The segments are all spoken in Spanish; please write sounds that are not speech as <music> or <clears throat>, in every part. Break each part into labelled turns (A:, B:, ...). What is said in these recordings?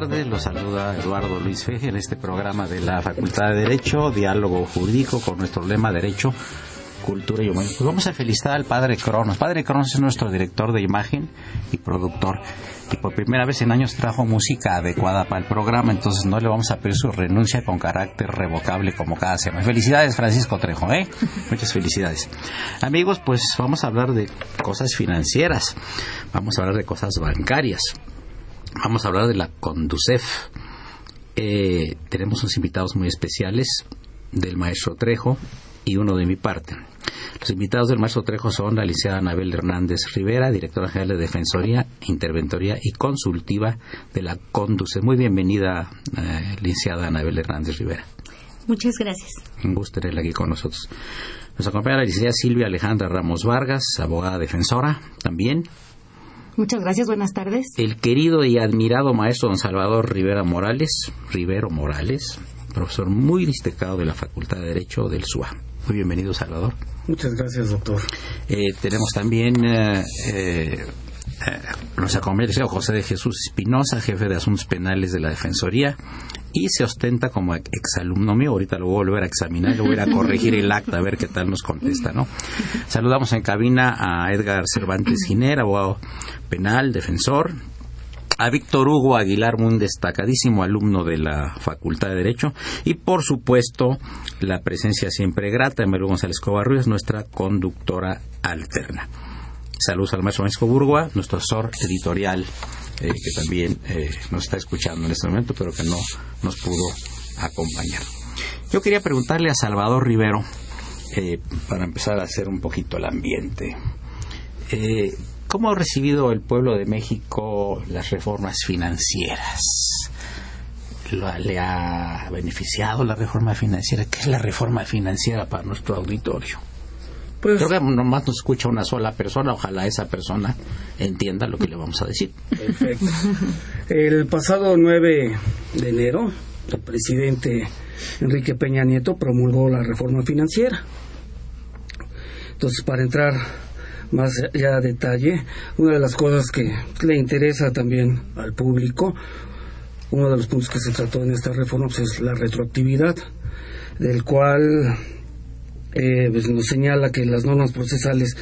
A: Tardes. Los saluda Eduardo Luis Feje en este programa de la Facultad de Derecho, Diálogo Jurídico con nuestro lema Derecho, Cultura y Humanismo. Pues vamos a felicitar al Padre Cronos. Padre Cronos es nuestro director de imagen y productor. Y por primera vez en años trajo música adecuada para el programa, entonces no le vamos a pedir su renuncia con carácter revocable como cada semana. Felicidades, Francisco Trejo, ¿eh? <laughs> Muchas felicidades. Amigos, pues vamos a hablar de cosas financieras, vamos a hablar de cosas bancarias. Vamos a hablar de la Conducef. Eh, tenemos unos invitados muy especiales del maestro Trejo y uno de mi parte. Los invitados del maestro Trejo son la licenciada Anabel Hernández Rivera, directora general de Defensoría, Interventoría y Consultiva de la Conducef. Muy bienvenida, eh, licenciada Anabel Hernández Rivera.
B: Muchas gracias.
A: Un gusto tenerla aquí con nosotros. Nos acompaña la licenciada Silvia Alejandra Ramos Vargas, abogada defensora también.
B: Muchas gracias, buenas tardes.
A: El querido y admirado maestro don Salvador Rivera Morales, Rivero Morales, profesor muy destacado de la Facultad de Derecho del SUA. Muy bienvenido, Salvador.
C: Muchas gracias, doctor.
A: Eh, tenemos también eh, eh, nos acompaña el José de Jesús Espinosa, jefe de Asuntos Penales de la Defensoría, y se ostenta como exalumno mío. Ahorita lo voy a volver a examinar, lo voy a corregir el acta a ver qué tal nos contesta, ¿no? Saludamos en cabina a Edgar Cervantes Giner, abogado penal, defensor, a Víctor Hugo Aguilar, un destacadísimo alumno de la Facultad de Derecho, y por supuesto la presencia siempre grata de María González Covarrubias, nuestra conductora alterna. Saludos al maestro Francisco Burgoa, nuestro asesor editorial, eh, que también eh, nos está escuchando en este momento, pero que no nos pudo acompañar. Yo quería preguntarle a Salvador Rivero, eh, para empezar a hacer un poquito el ambiente, ¿cómo ha recibido el pueblo de México las reformas financieras? ¿Le ha beneficiado la reforma financiera? ¿Qué es la reforma financiera para nuestro auditorio? Pues, Creo que nomás nos escucha una sola persona, ojalá esa persona entienda lo que le vamos a decir.
C: Perfecto. El pasado 9 de enero, el presidente Enrique Peña Nieto promulgó la reforma financiera. Entonces, para entrar más ya a detalle, una de las cosas que le interesa también al público, uno de los puntos que se trató en esta reforma pues, es la retroactividad, del cual eh, pues nos señala que las normas procesales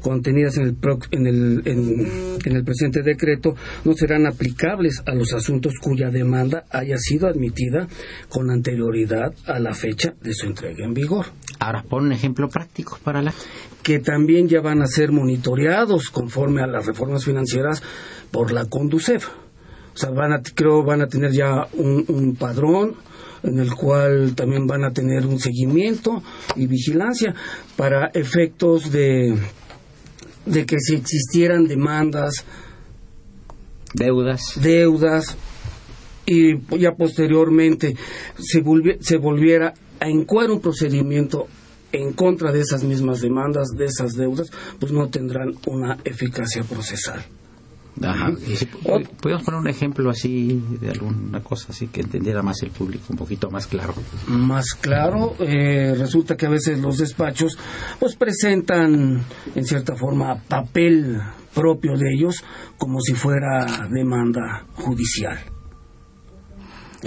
C: contenidas en el, en, el, en, el presente decreto no serán aplicables a los asuntos cuya demanda haya sido admitida con anterioridad a la fecha de su entrega en vigor.
A: Ahora, pon un ejemplo práctico para la...
C: Que también ya van a ser monitoreados conforme a las reformas financieras por la Conducef. O sea, van a, creo van a tener ya un, un padrón en el cual también van a tener un seguimiento y vigilancia para efectos de, de que si existieran demandas,
A: deudas,
C: deudas y ya posteriormente se, se volviera a encuadrar un procedimiento en contra de esas mismas demandas, de esas deudas, pues no tendrán una eficacia procesal.
A: Ajá. ¿Podemos poner un ejemplo así de alguna cosa así que entendiera más el público, un poquito más claro?
C: Más claro, eh, resulta que a veces los despachos pues presentan en cierta forma papel propio de ellos como si fuera demanda judicial.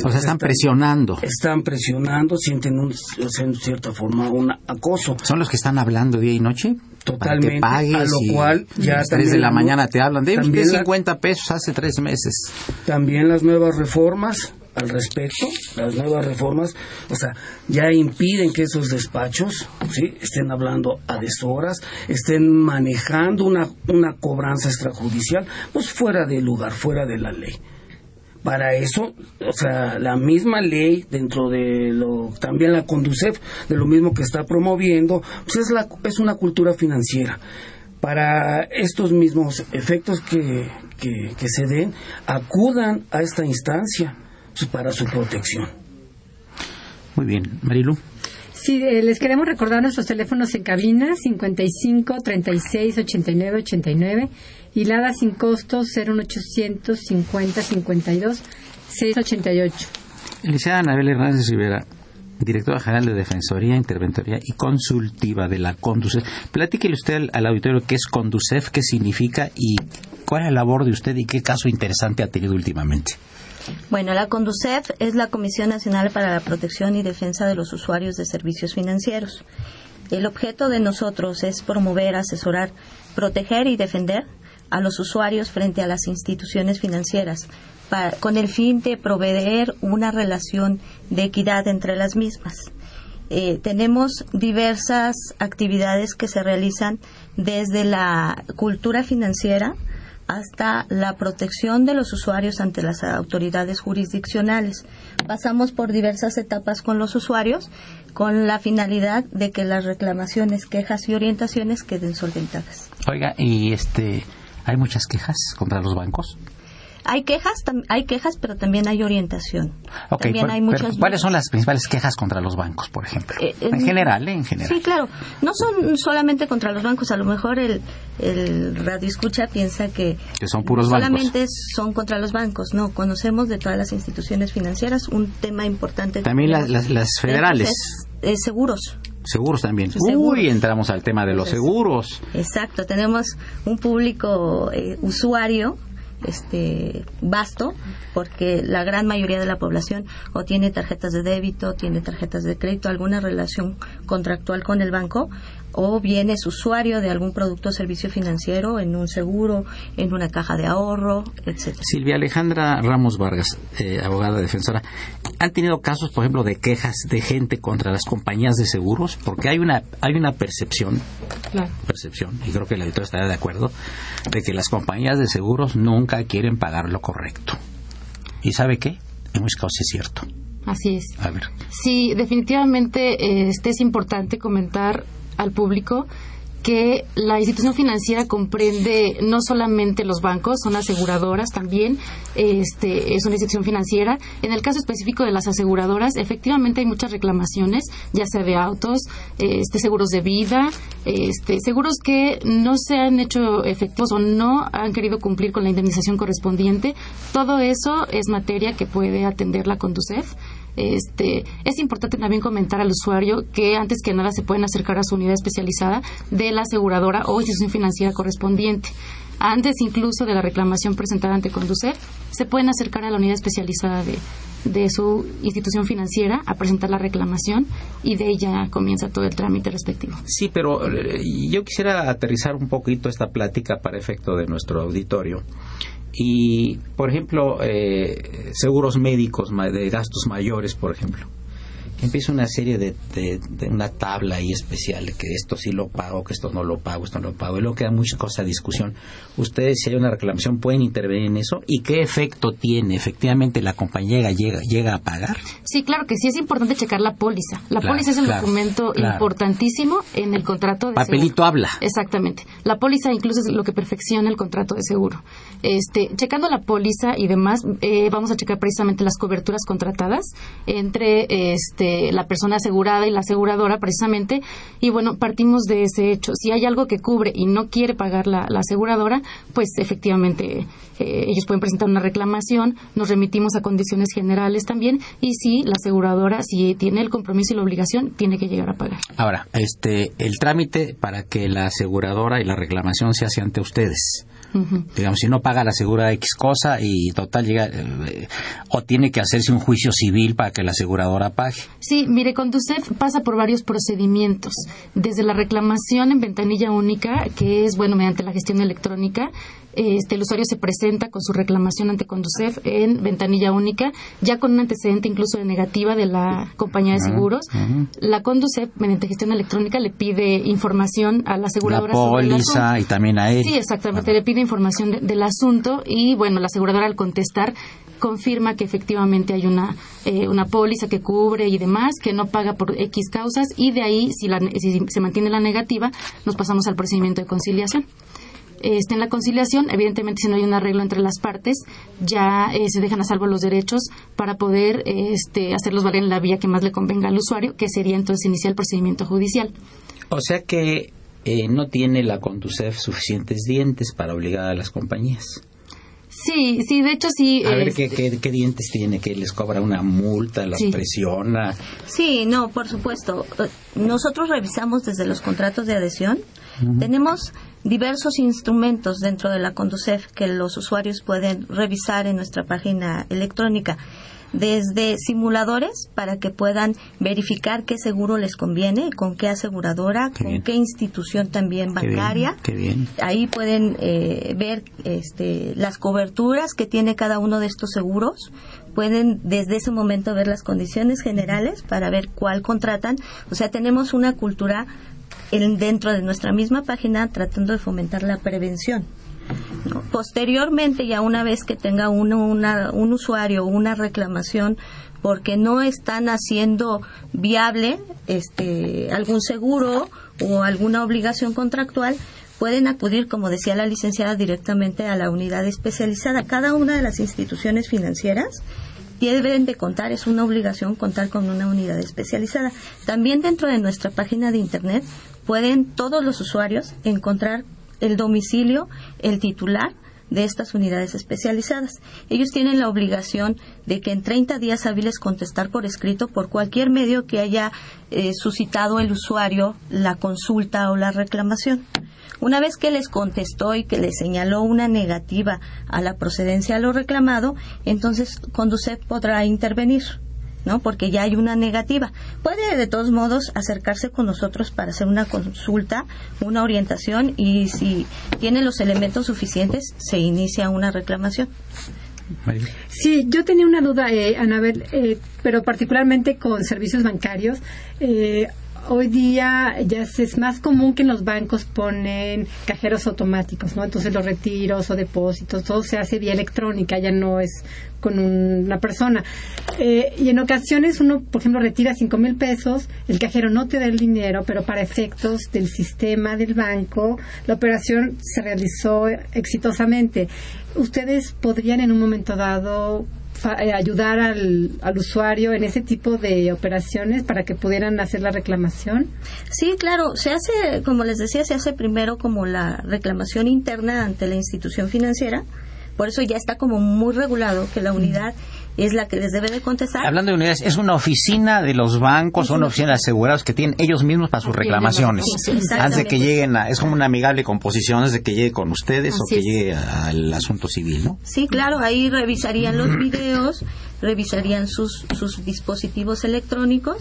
A: o sea, están presionando.
C: Están presionando, sienten un, en cierta forma un acoso.
A: ¿Son los que están hablando día y noche?
C: Totalmente. a lo cual ya
A: a las 3 de la mañana te hablan de 50 pesos hace tres meses.
C: También las nuevas reformas al respecto, las nuevas reformas, o sea, ya impiden que esos despachos ¿sí? estén hablando a deshoras, estén manejando una, una cobranza extrajudicial, pues fuera de lugar, fuera de la ley para eso, o sea, la misma ley dentro de lo también la Conducef de lo mismo que está promoviendo, pues es la es una cultura financiera. Para estos mismos efectos que, que, se den, acudan a esta instancia pues, para su protección.
A: Muy bien, Marilu.
B: Sí, eh, les queremos recordar nuestros teléfonos en cabina 55 36 89 89 y LADA sin costo 01800 50 52 688.
A: Licenciada Anabel Hernández Rivera, directora general de Defensoría, Interventoría y Consultiva de la Conducef. Platíquele usted al, auditorio qué es Conducef, qué significa y cuál es la labor de usted y qué caso interesante ha tenido últimamente.
D: Bueno, la Conducef es la Comisión Nacional para la Protección y Defensa de los Usuarios de Servicios Financieros. El objeto de nosotros es promover, asesorar, proteger y defender a los usuarios frente a las instituciones financieras, con el fin de proveer una relación de equidad entre las mismas. Eh, tenemos diversas actividades que se realizan desde la cultura financiera hasta la protección de los usuarios ante las autoridades jurisdiccionales. Pasamos por diversas etapas con los usuarios con la finalidad de que las reclamaciones, quejas y orientaciones queden solventadas.
A: Oiga, y este ¿Hay muchas quejas contra los bancos?
D: Hay quejas, hay quejas, pero también hay orientación.
A: también hay muchas ¿Cuáles son las principales quejas contra los bancos, por ejemplo? Eh, en general, ¿eh? En general.
D: Sí, claro. No son solamente contra los bancos. A lo mejor el, el radio escucha piensa que,
A: que son puros
D: solamente son contra los bancos. No, conocemos de todas las instituciones financieras un tema importante.
A: También las, las, federales.
D: Es, seguros.
A: Seguros también. Uy, entramos al tema de los seguros.
D: Exacto, tenemos un público eh, usuario este vasto porque la gran mayoría de la población o tiene tarjetas de débito, tiene tarjetas de crédito, alguna relación contractual con el banco o bien es usuario de algún producto o servicio financiero en un seguro, en una caja de ahorro, etcétera.
A: Silvia Alejandra Ramos Vargas, eh, abogada defensora, ¿han tenido casos, por ejemplo, de quejas de gente contra las compañías de seguros? Porque hay una hay una percepción, percepción, y creo que el editor estará de acuerdo, de que las compañías de seguros nunca quieren pagar lo correcto. ¿Y sabe qué? En muchos casos es cierto.
B: Así es.
A: A ver.
B: Sí, definitivamente este es importante comentar al público que la institución financiera comprende no solamente los bancos, son aseguradoras también, este, es una institución financiera. En el caso específico de las aseguradoras, efectivamente hay muchas reclamaciones, ya sea de autos, este, seguros de vida, este, seguros que no se han hecho efectivos o no han querido cumplir con la indemnización correspondiente. Todo eso es materia que puede atender la Conducef. Este, es importante también comentar al usuario que antes que nada se pueden acercar a su unidad especializada de la aseguradora o institución financiera correspondiente. Antes incluso de la reclamación presentada ante Conducef, se pueden acercar a la unidad especializada de, de su institución financiera a presentar la reclamación y de ella comienza todo el trámite respectivo.
A: Sí, pero eh, yo quisiera aterrizar un poquito esta plática para efecto de nuestro auditorio y, por ejemplo, eh, seguros médicos de gastos mayores, por ejemplo empieza una serie de, de, una tabla ahí especial de que esto sí lo pago, que esto no lo pago, esto no lo pago, y luego queda mucha cosa a discusión. Ustedes, si hay una reclamación, pueden intervenir en eso y qué efecto tiene. Efectivamente, la compañía llega, llega a pagar.
B: Sí, claro que sí, es importante checar la póliza. La póliza es un documento importantísimo en el contrato de
A: Papelito habla.
B: Exactamente. La póliza incluso es lo que perfecciona el contrato de seguro. Este, checando la póliza y demás, eh, vamos a checar precisamente las coberturas contratadas entre este este, la persona asegurada y la aseguradora precisamente. Y bueno, partimos de ese hecho. Si hay algo que cubre y no quiere pagar la, aseguradora, pues efectivamente eh, ellos pueden presentar una reclamación, nos remitimos a condiciones generales también y si la aseguradora, si tiene el compromiso y la obligación, tiene que llegar a pagar.
A: Ahora, este, el trámite para que la aseguradora y la reclamación se hace ante ustedes. Digamos, si no paga la segura X cosa y total llega, eh, o tiene que hacerse un juicio civil para que la aseguradora pague.
B: Sí, mire, Conducef pasa por varios procedimientos. Desde la reclamación en ventanilla única, que es, bueno, mediante la gestión electrónica, este, el usuario se presenta con su reclamación ante Conducef en ventanilla única, ya con un antecedente incluso de negativa de la compañía de seguros. La Conducef, mediante gestión electrónica, le pide información a la aseguradora.
A: La póliza y también a él.
B: Sí, exactamente, le pide información del asunto y, bueno, la aseguradora al contestar confirma que efectivamente hay una, eh, una póliza que cubre y demás, que no paga por X causas y de ahí, si, si se mantiene la negativa, nos pasamos al procedimiento de conciliación en la conciliación, evidentemente si no hay un arreglo entre las partes, ya eh, se dejan a salvo los derechos para poder este, hacerlos valer en la vía que más le convenga al usuario, que sería entonces iniciar el procedimiento judicial.
A: O sea que eh, no tiene la Conducef suficientes dientes para obligar a las compañías.
B: Sí, sí, de hecho sí.
A: A ver, ¿qué, qué, dientes tiene? ¿Que les cobra una multa, las presiona?
D: Sí, no, por supuesto. Eh, nosotros revisamos desde los contratos de adhesión. Tenemos diversos instrumentos dentro de la Conducef que los usuarios pueden revisar en nuestra página electrónica desde simuladores para que puedan verificar qué seguro les conviene, con qué aseguradora, con qué institución también bancaria. Ahí pueden eh, ver este, las coberturas que tiene cada uno de estos seguros. Pueden desde ese momento ver las condiciones generales para ver cuál contratan. O sea, tenemos una cultura dentro de nuestra misma página tratando de fomentar la prevención. Posteriormente, ya una vez que tenga uno un usuario una reclamación porque no están haciendo viable este, algún seguro o alguna obligación contractual, pueden acudir, como decía la licenciada, directamente a la unidad especializada. Cada una de las instituciones financieras deben de contar, es una obligación contar con una unidad especializada. También dentro de nuestra página de Internet pueden todos los usuarios encontrar el domicilio, el titular de estas unidades especializadas. Ellos tienen la obligación de que en 30 días hábiles contestar por escrito por cualquier medio que haya eh, suscitado el usuario la consulta o la reclamación. Una vez que les contestó y que les señaló una negativa a la procedencia a lo reclamado, entonces Conducef podrá intervenir. ¿No? Porque ya hay una negativa. Puede de todos modos acercarse con nosotros para hacer una consulta, una orientación y si tiene los elementos suficientes se inicia una reclamación.
E: Sí, yo tenía una duda, eh, Anabel, eh, pero particularmente con servicios bancarios. Eh, hoy día ya es más común que en los bancos ponen cajeros automáticos, ¿no? Entonces los retiros o depósitos, todo se hace vía electrónica, ya no es con una persona. Eh, y en ocasiones uno, por ejemplo, retira cinco mil pesos, el cajero no te da el dinero, pero para efectos del sistema del banco, la operación se realizó exitosamente. ¿Ustedes podrían en un momento dado ayudar al, al, usuario en ese tipo de operaciones para que pudieran hacer la reclamación?
D: Sí, claro. Se hace, como les decía, se hace primero como la reclamación interna ante la institución financiera. Por eso ya está como muy regulado que la unidad es la que les debe de contestar.
A: Hablando de unidades, es una oficina de los bancos, o una oficina de asegurados que tienen ellos mismos para sus reclamaciones. antes de que lleguen a, es como una amigable composición antes de que llegue con ustedes o que llegue al asunto civil, ¿no?
D: Sí, claro, ahí revisarían los videos, revisarían sus, sus dispositivos electrónicos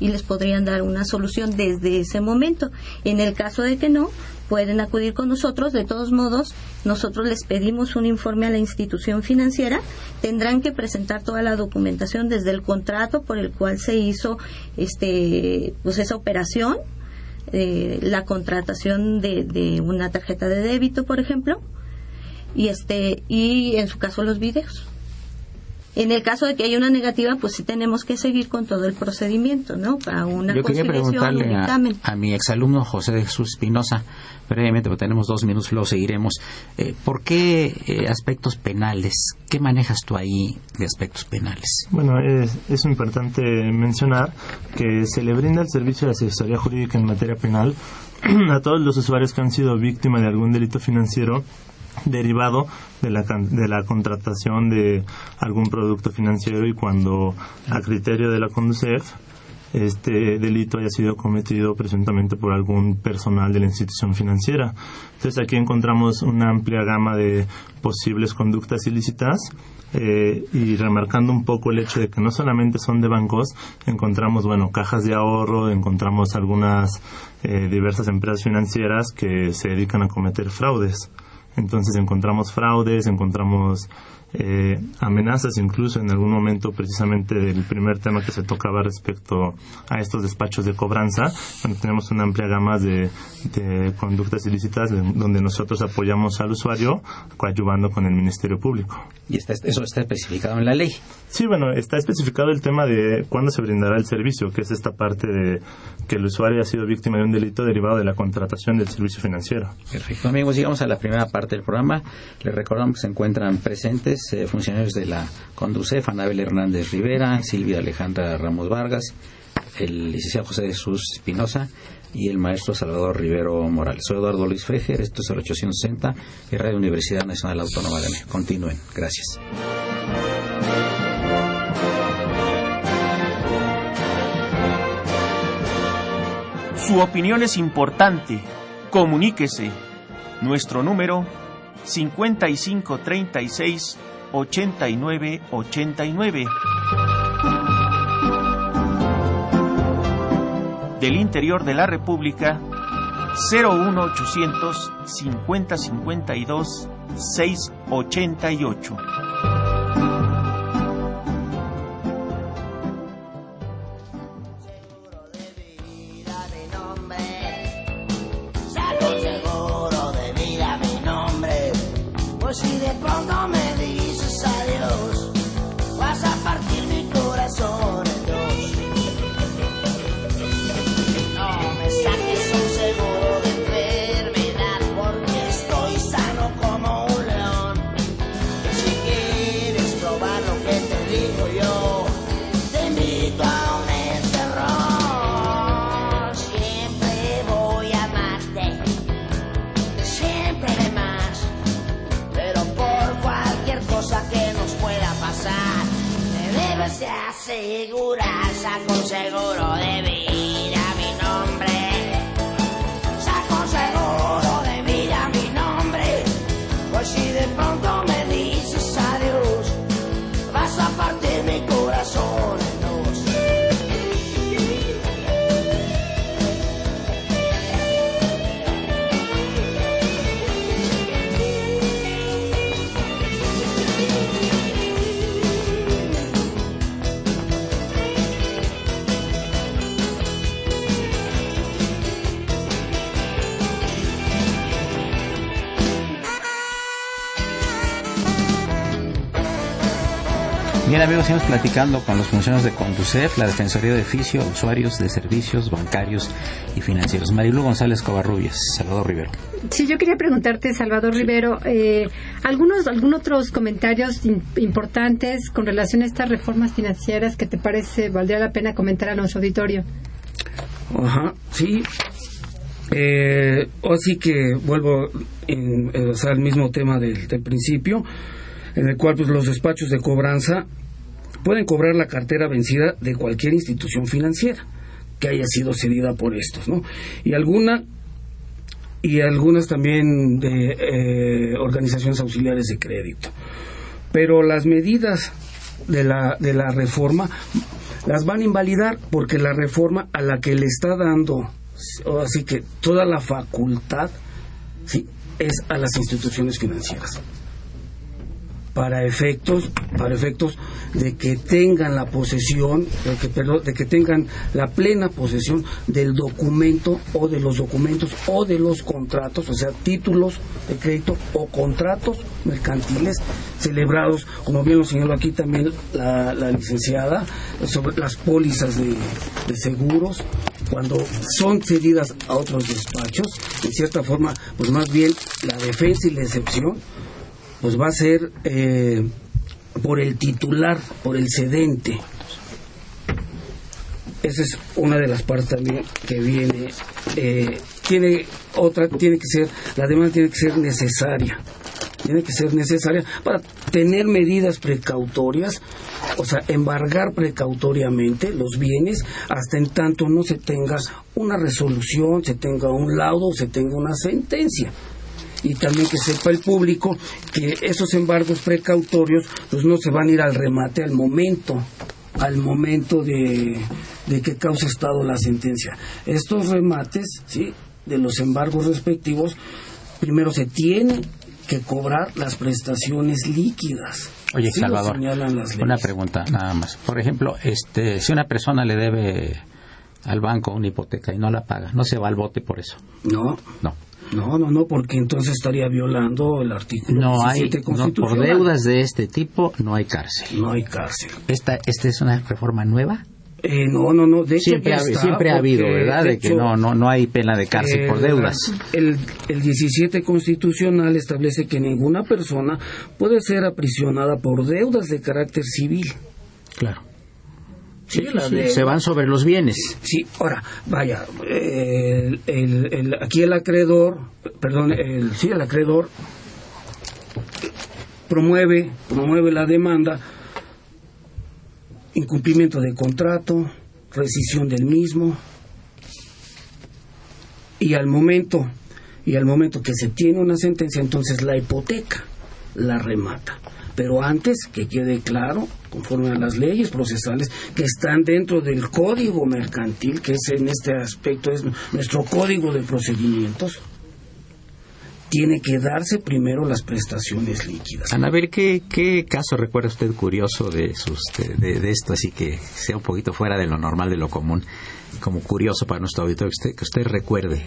D: y les podrían dar una solución desde ese momento. En el caso de que no, pueden acudir con nosotros. De todos modos, nosotros les pedimos un informe a la institución financiera. Tendrán que presentar toda la documentación desde el contrato por el cual se hizo este, pues esa operación, eh, la contratación de, de una tarjeta de débito, por ejemplo, y este y en su caso los videos. En el caso de que haya una negativa, pues sí tenemos que seguir con todo el procedimiento, ¿no? Para una
A: Yo quería preguntarle
D: a,
A: a, mi exalumno José de Jesús Espinosa, brevemente, porque tenemos dos minutos, luego seguiremos. Eh, ¿Por qué eh, aspectos penales? ¿Qué manejas tú ahí de aspectos penales?
F: Bueno, es, es importante mencionar que se le brinda el servicio de asesoría jurídica en materia penal <clears throat> a todos los usuarios que han sido víctimas de algún delito financiero derivado de la, de la contratación de algún producto financiero y cuando a criterio de la CONDUCEF este delito haya sido cometido presuntamente por algún personal de la institución financiera. Entonces aquí encontramos una amplia gama de posibles conductas ilícitas eh, y remarcando un poco el hecho de que no solamente son de bancos, encontramos, bueno, cajas de ahorro, encontramos algunas eh, diversas empresas financieras que se dedican a cometer fraudes. Entonces encontramos fraudes, encontramos eh, amenazas incluso en algún momento precisamente del primer tema que se tocaba respecto a estos despachos de cobranza, donde tenemos una amplia gama de, conductas ilícitas donde nosotros apoyamos al usuario coadyuvando con el Ministerio Público.
A: ¿Y eso está especificado en la ley?
F: Sí, bueno, está especificado el tema de cuándo se brindará el servicio, que es esta parte de que el usuario ha sido víctima de un delito derivado de la contratación del servicio financiero.
A: Perfecto, amigos, llegamos a la primera parte del programa. Les recordamos que se encuentran presentes eh, funcionarios de la Conducef, Anabel Hernández Rivera, Silvia Alejandra Ramos Vargas, el licenciado José Jesús Espinosa y el maestro Salvador Rivero Morales. Soy Eduardo Luis Freger, esto es el 860 y Radio Universidad Nacional Autónoma de México. Continúen. Gracias.
G: Su opinión es importante. Comuníquese. Nuestro número 5536 8989. Del interior de la República 01800 5052 688. aseguranza con seguro de vida.
A: Bien amigos, seguimos platicando con los funcionarios de Conducef, la Defensoría de Oficio, usuarios de servicios bancarios y financieros. Marilu González Covarrubias, Salvador Rivero.
E: Sí, yo quería preguntarte, Salvador Rivero, eh, algunos, algunos otros comentarios importantes con relación a estas reformas financieras que te parece valdría la pena comentar a nuestro auditorio.
C: Ajá, sí. Eh, así que vuelvo en, eh, al mismo tema del, del principio en el cual pues, los despachos de cobranza pueden cobrar la cartera vencida de cualquier institución financiera que haya sido cedida por estos, ¿no? Y alguna y algunas también de eh, organizaciones auxiliares de crédito. Pero las medidas de la, de la reforma las van a invalidar porque la reforma a la que le está dando, así que toda la facultad, ¿sí? es a las instituciones financieras. Para efectos para efectos de que tengan la posesión de que, perdón, de que tengan la plena posesión del documento o de los documentos o de los contratos o sea títulos de crédito o contratos mercantiles celebrados como bien lo señaló aquí también la, licenciada sobre las pólizas de, de seguros cuando son cedidas a otros despachos, en cierta forma, pues más bien la defensa y la excepción, pues va a ser eh, por el titular, por el cedente. Esa es una de las partes también que viene. Eh, tiene otra, tiene que ser, la demanda tiene que ser necesaria tiene que ser necesaria para tener medidas precautorias, o sea, embargar precautoriamente los bienes hasta en tanto no se tenga una resolución, se tenga un laudo, se tenga una sentencia y también que sepa el público que esos embargos precautorios pues no se van a ir al remate al momento al momento de, de que causa estado la sentencia estos remates sí de los embargos respectivos primero se tiene que cobrar las prestaciones líquidas.
A: Oye, Salvador, una pregunta nada más. Por ejemplo, este, si una persona le debe al banco una hipoteca y no la paga, ¿no se va al bote por eso?
C: No.
A: No.
C: No, no, no, porque entonces estaría violando el artículo
A: no hay, no, por deudas de este tipo no hay cárcel.
C: No hay cárcel.
A: ¿Esta, esta es una reforma nueva?
C: Eh, no, no, no. De
A: siempre, ha, siempre ha habido, ¿verdad? De, que no, no, no hay pena de cárcel por deudas.
C: El, el 17 constitucional establece que ninguna persona puede ser aprisionada por deudas de carácter civil.
A: Claro. Sí, se van sobre los bienes.
C: Sí, ahora, vaya, el, el, aquí el acreedor, perdón, el, sí, el acreedor promueve, promueve la demanda incumplimiento de contrato, rescisión del mismo y al momento y al momento que se tiene una sentencia entonces la hipoteca la remata pero antes que quede claro conforme a las leyes procesales que están dentro del código mercantil que es en este aspecto es nuestro código de procedimientos tiene que darse primero las prestaciones líquidas.
A: Ana, a ver, ¿qué, caso recuerda usted curioso de, esto, así que sea un poquito fuera de lo normal, de lo común, como curioso para nuestro auditorio, que usted, que usted recuerde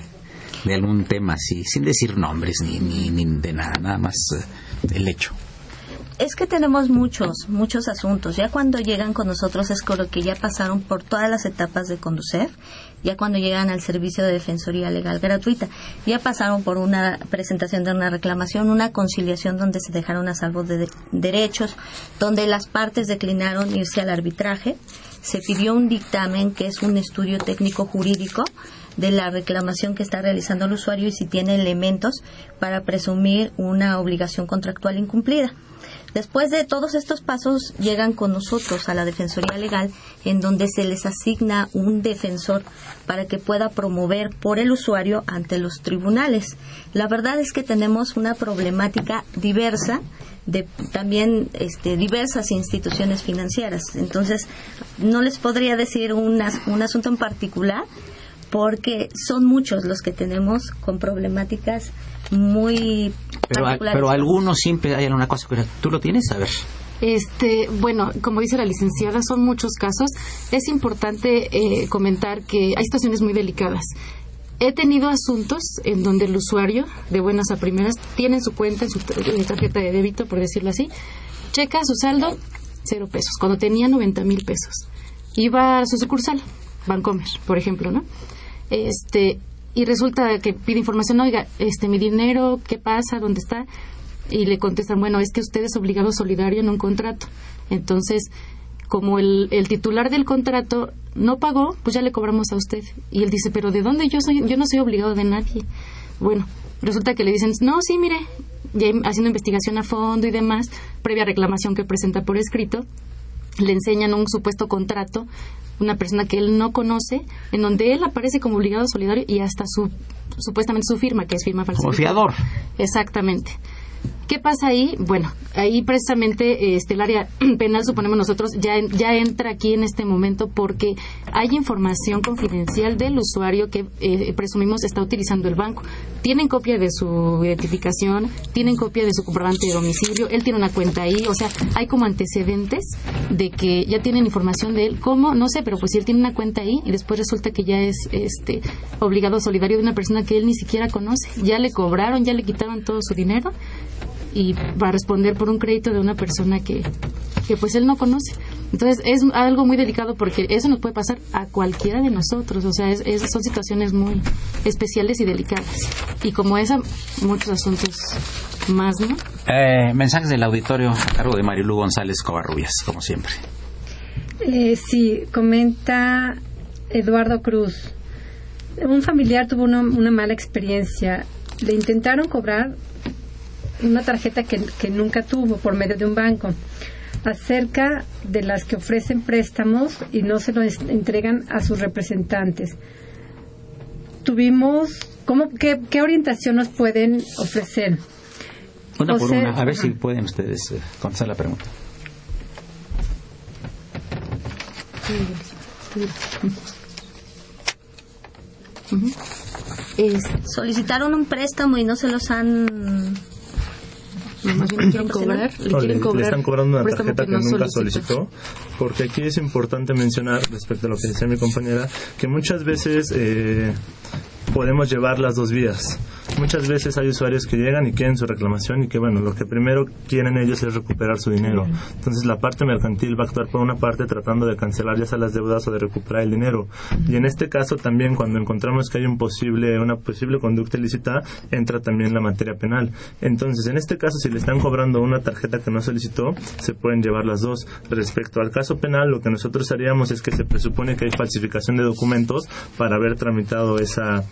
A: de algún tema así, sin decir nombres ni, ni, ni de nada, nada más eh, el hecho?
D: Es que tenemos muchos, muchos asuntos. Ya cuando llegan con nosotros es como que ya pasaron por todas las etapas de conducir ya cuando llegan al servicio de defensoría legal gratuita. Ya pasaron por una presentación de una reclamación, una conciliación donde se dejaron a salvo de, derechos, donde las partes declinaron irse al arbitraje. Se pidió un dictamen que es un estudio técnico jurídico de la reclamación que está realizando el usuario y si tiene elementos para presumir una obligación contractual incumplida. Después de todos estos pasos llegan con nosotros a la Defensoría Legal, en donde se les asigna un defensor para que pueda promover por el usuario ante los tribunales. La verdad es que tenemos una problemática diversa de también este, diversas instituciones financieras. Entonces, no les podría decir un asunto en particular porque son muchos los que tenemos con problemáticas muy
A: pero, pero algunos siempre hay alguna cosa que tú lo tienes a ver
B: este, bueno, como dice la licenciada, son muchos casos. Es importante eh, comentar que hay situaciones muy delicadas. He tenido asuntos en donde el usuario, de buenas a primeras, tiene en su cuenta, en su tarjeta de débito, por decirlo así, checa su saldo, cero pesos, cuando tenía 90 mil pesos. Iba a su sucursal, Bancomer, por ejemplo, ¿no? Este, y resulta que pide información, oiga, este, mi dinero, ¿qué pasa? ¿Dónde está? Y le contestan, bueno, es que usted es obligado solidario en un contrato. Entonces, como el, el titular del contrato no pagó, pues ya le cobramos a usted. Y él dice, pero ¿de dónde yo soy? Yo no soy obligado de nadie. Bueno, resulta que le dicen, no, sí, mire, ya haciendo investigación a fondo y demás, previa reclamación que presenta por escrito, le enseñan un supuesto contrato una persona que él no conoce, en donde él aparece como obligado solidario y hasta su supuestamente su firma, que es firma falsa.
A: Como fiador.
B: Exactamente. ¿Qué pasa ahí? Bueno, ahí precisamente este, el área penal, suponemos nosotros, ya, entra aquí en este momento porque hay información confidencial del usuario que eh, presumimos está utilizando el banco. Tienen copia de su identificación, tienen copia de su comprobante de domicilio, él tiene una cuenta ahí, o sea, hay como antecedentes de que ya tienen información de él. ¿Cómo? No sé, pero pues si él tiene una cuenta ahí y después resulta que ya es este obligado solidario de una persona que él ni siquiera conoce, ya le cobraron, ya le quitaron todo su dinero y va a responder por un crédito de una persona que, que pues él no conoce. Entonces es algo muy delicado porque eso nos puede pasar a cualquiera de nosotros, o sea, es, son situaciones muy especiales y delicadas. Y como esa, muchos asuntos más, ¿no?
A: Eh, mensajes del auditorio a cargo de Marilu González Covarrubias, como siempre.
E: Eh, sí, comenta Eduardo Cruz. Un familiar tuvo una, una mala experiencia. Le intentaron cobrar una tarjeta que, nunca tuvo por medio de un banco acerca de las que ofrecen préstamos y no se lo entregan a sus representantes. Tuvimos, ¿cómo, qué, orientación nos pueden ofrecer?
A: Una por una, a ver si pueden ustedes eh, contestar la pregunta.
D: Solicitaron un préstamo y no se los han
F: le están cobrando una tarjeta que, nunca solicitó. Porque aquí es importante mencionar, respecto a lo que decía mi compañera, que muchas veces eh, podemos llevar las dos vías muchas veces hay usuarios que llegan y quieren su reclamación y que, bueno, lo que primero quieren ellos es recuperar su dinero. Entonces, la parte mercantil va a actuar por una parte tratando de cancelar ya sea las deudas o de recuperar el dinero. Y en este caso también, cuando encontramos que hay un posible, una posible conducta ilícita, entra también la materia penal. Entonces, en este caso, si le están cobrando una tarjeta que no solicitó, se pueden llevar las dos. Respecto al caso penal, lo que nosotros haríamos es que se presupone que hay falsificación de documentos para haber tramitado esa,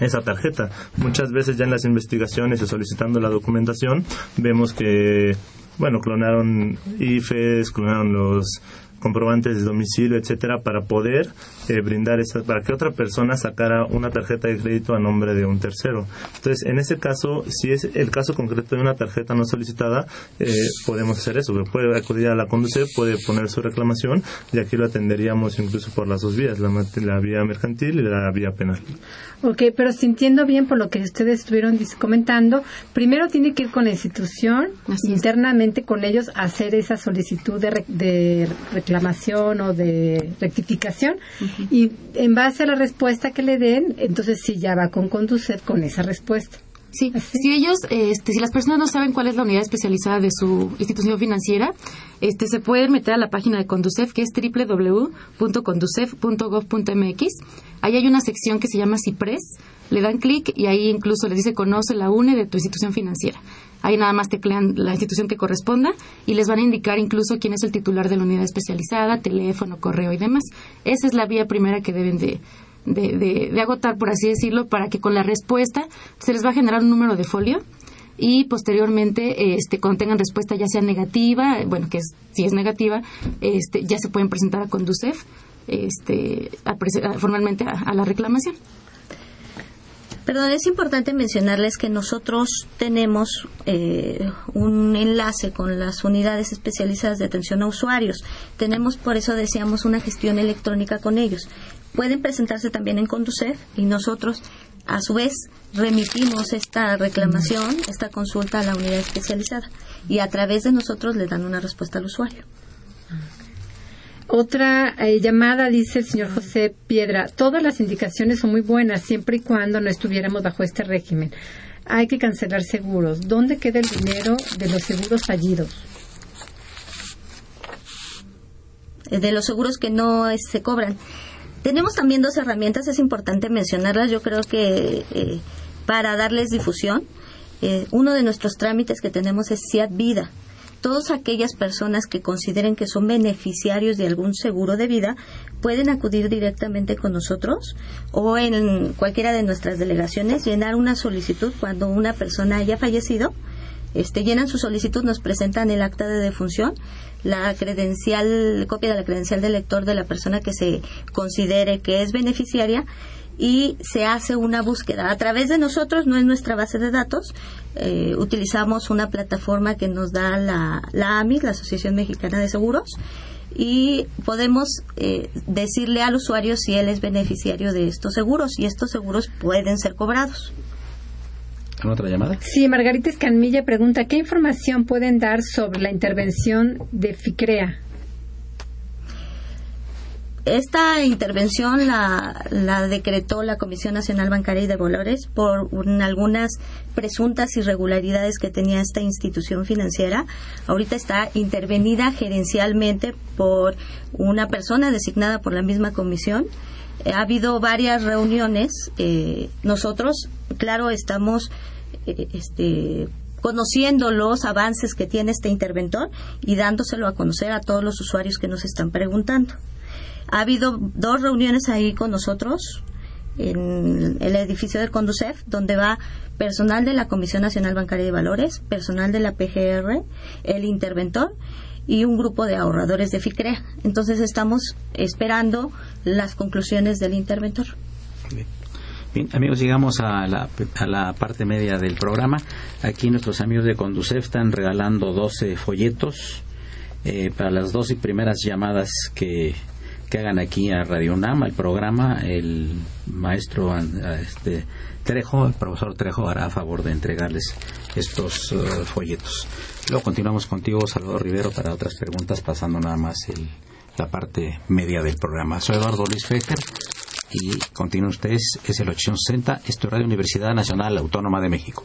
F: esa tarjeta. Muchas veces ya en las investigaciones y solicitando la documentación vemos que bueno clonaron IFES clonaron los comprobantes de domicilio, etcétera, para poder eh, brindar esa, para que otra persona sacara una tarjeta de crédito a nombre de un tercero. Entonces, en ese caso, si es el caso concreto de una tarjeta no solicitada, eh, podemos hacer eso. Puede acudir a la conducir, puede poner su reclamación y aquí lo atenderíamos incluso por las dos vías, la, la vía mercantil y la vía penal.
E: Ok, pero sintiendo bien por lo que ustedes estuvieron comentando, primero tiene que ir con la institución, internamente con ellos, hacer esa solicitud de, de reclamación o de rectificación y en base a la respuesta que le den, entonces sí ya va con conducir con esa respuesta.
B: Sí, si ellos, este, si las personas no saben cuál es la unidad especializada de su institución financiera, este, se pueden meter a la página de Conducef, que es www.conducef.gov.mx. Ahí hay una sección que se llama CIPRES. Le dan clic y ahí incluso les dice conoce la UNE de tu institución financiera. Ahí nada más teclean la institución que corresponda y les van a indicar incluso quién es el titular de la unidad especializada, teléfono, correo y demás. Esa es la vía primera que deben de, de, agotar, por así decirlo, para que con la respuesta se les va a generar un número de folio y posteriormente este cuando tengan respuesta ya sea negativa bueno que si es negativa este ya se pueden presentar a Conducef este formalmente a, la reclamación
D: Perdón, es importante mencionarles que nosotros tenemos eh, un enlace con las unidades especializadas de atención a usuarios. Tenemos, por eso decíamos, una gestión electrónica con ellos pueden presentarse también en Conducef y nosotros a su vez remitimos esta reclamación, esta consulta a la unidad especializada y a través de nosotros le dan una respuesta al usuario.
E: Otra eh, llamada dice el señor José Piedra, todas las indicaciones son muy buenas siempre y cuando no estuviéramos bajo este régimen. Hay que cancelar seguros. ¿Dónde queda el dinero de los seguros fallidos?
D: De los seguros que no se cobran. Tenemos también dos herramientas, es importante mencionarlas, yo creo que eh, para darles difusión. Eh, uno de nuestros trámites que tenemos es CIAT Vida. Todas aquellas personas que consideren que son beneficiarios de algún seguro de vida pueden acudir directamente con nosotros o en cualquiera de nuestras delegaciones, llenar una solicitud cuando una persona haya fallecido. Este, llenan su solicitud, nos presentan el acta de defunción la credencial, copia de la credencial del lector de la persona que se considere que es beneficiaria y se hace una búsqueda. A través de nosotros, no es nuestra base de datos, eh, utilizamos una plataforma que nos da la, la AMI, la Asociación Mexicana de Seguros, y podemos eh, decirle al usuario si él es beneficiario de estos seguros y estos seguros pueden ser cobrados.
A: otra llamada?
E: Sí, Margarita Escanmilla pregunta, ¿qué información pueden dar sobre la intervención de FICREA?
D: Esta intervención la, decretó la Comisión Nacional Bancaria y de Valores por algunas presuntas irregularidades que tenía esta institución financiera. Ahorita está intervenida gerencialmente por una persona designada por la misma comisión. Eh, ha habido varias reuniones. Eh, nosotros, claro, estamos eh, este, conociendo los avances que tiene este interventor y dándoselo a conocer a todos los usuarios que nos están preguntando. Ha habido dos reuniones ahí con nosotros en el edificio del Conducef, donde va personal de la Comisión Nacional Bancaria de Valores, personal de la PGR, el interventor y un grupo de ahorradores de FICREA. Entonces estamos esperando las conclusiones del interventor.
A: Bien. amigos, llegamos a la, a la parte media del programa. Aquí nuestros amigos de Conducef están regalando 12 folletos eh, para las 12 primeras llamadas que que hagan aquí a Radio UNAM, el programa, el maestro este, Trejo, el profesor Trejo hará a favor de entregarles estos uh, folletos. Luego continuamos contigo, Salvador Rivero, para otras preguntas, pasando nada más el, la parte media del programa. Soy Eduardo Luis Fejer y continúen ustedes, es el 860, esto es Radio Universidad Nacional Autónoma de México.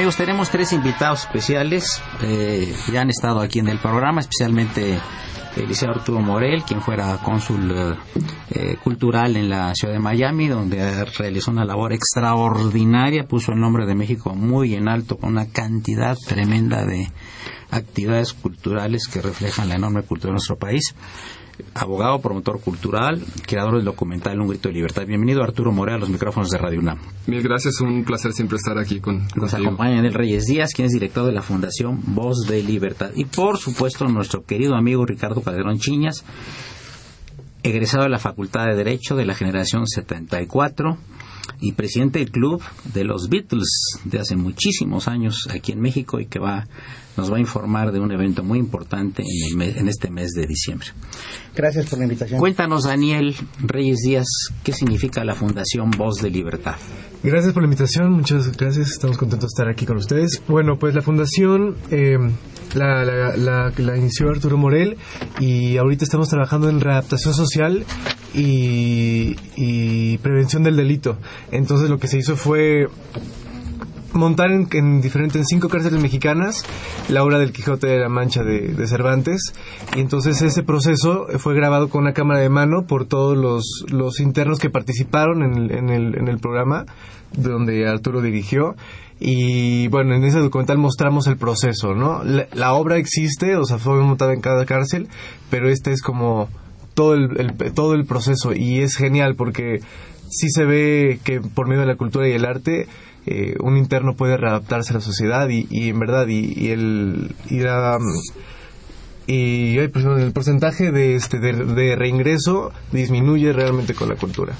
A: Amigos, tenemos tres invitados especiales eh, que han estado aquí en el programa, especialmente el liceo Arturo Morel, quien fuera cónsul eh, eh, cultural en la ciudad de Miami, donde realizó una labor extraordinaria, puso el nombre de México muy en alto, con una cantidad tremenda de actividades culturales que reflejan la enorme cultura de nuestro país abogado, promotor cultural, creador del documental Un Grito de Libertad. Bienvenido Arturo Morea a los micrófonos de Radio UNAM.
H: Mil gracias, un placer siempre estar aquí con
A: Nos acompaña el Reyes Díaz, quien es director de la Fundación Voz de Libertad. Y por supuesto nuestro querido amigo Ricardo Calderón Chiñas, egresado de la Facultad de Derecho de la generación 74 y presidente del club de los Beatles de hace muchísimos años aquí en México y que va nos va a informar de un evento muy importante en, en este mes de diciembre.
I: Gracias por la invitación.
A: Cuéntanos, Daniel Reyes Díaz, qué significa la Fundación Voz de Libertad.
J: Gracias por la invitación, muchas gracias, estamos contentos de estar aquí con ustedes. Bueno, pues la Fundación eh, la, la, la, inició Arturo Morel y ahorita estamos trabajando en readaptación social y, y prevención del delito. Entonces lo que se hizo fue montar en, diferentes en cinco cárceles mexicanas la obra del Quijote de la Mancha de, Cervantes. Y entonces ese proceso fue grabado con una cámara de mano por todos los, los internos que participaron en en el, en el programa donde Arturo dirigió. Y bueno, en ese documental mostramos el proceso, ¿no? La, obra existe, o sea, fue montada en cada cárcel, pero este es como todo el, todo el proceso. Y es genial porque sí se ve que por medio de la cultura y el arte eh, un interno puede readaptarse a la sociedad y, y en verdad y, el y la y pues, el porcentaje de este de, reingreso disminuye realmente con la cultura.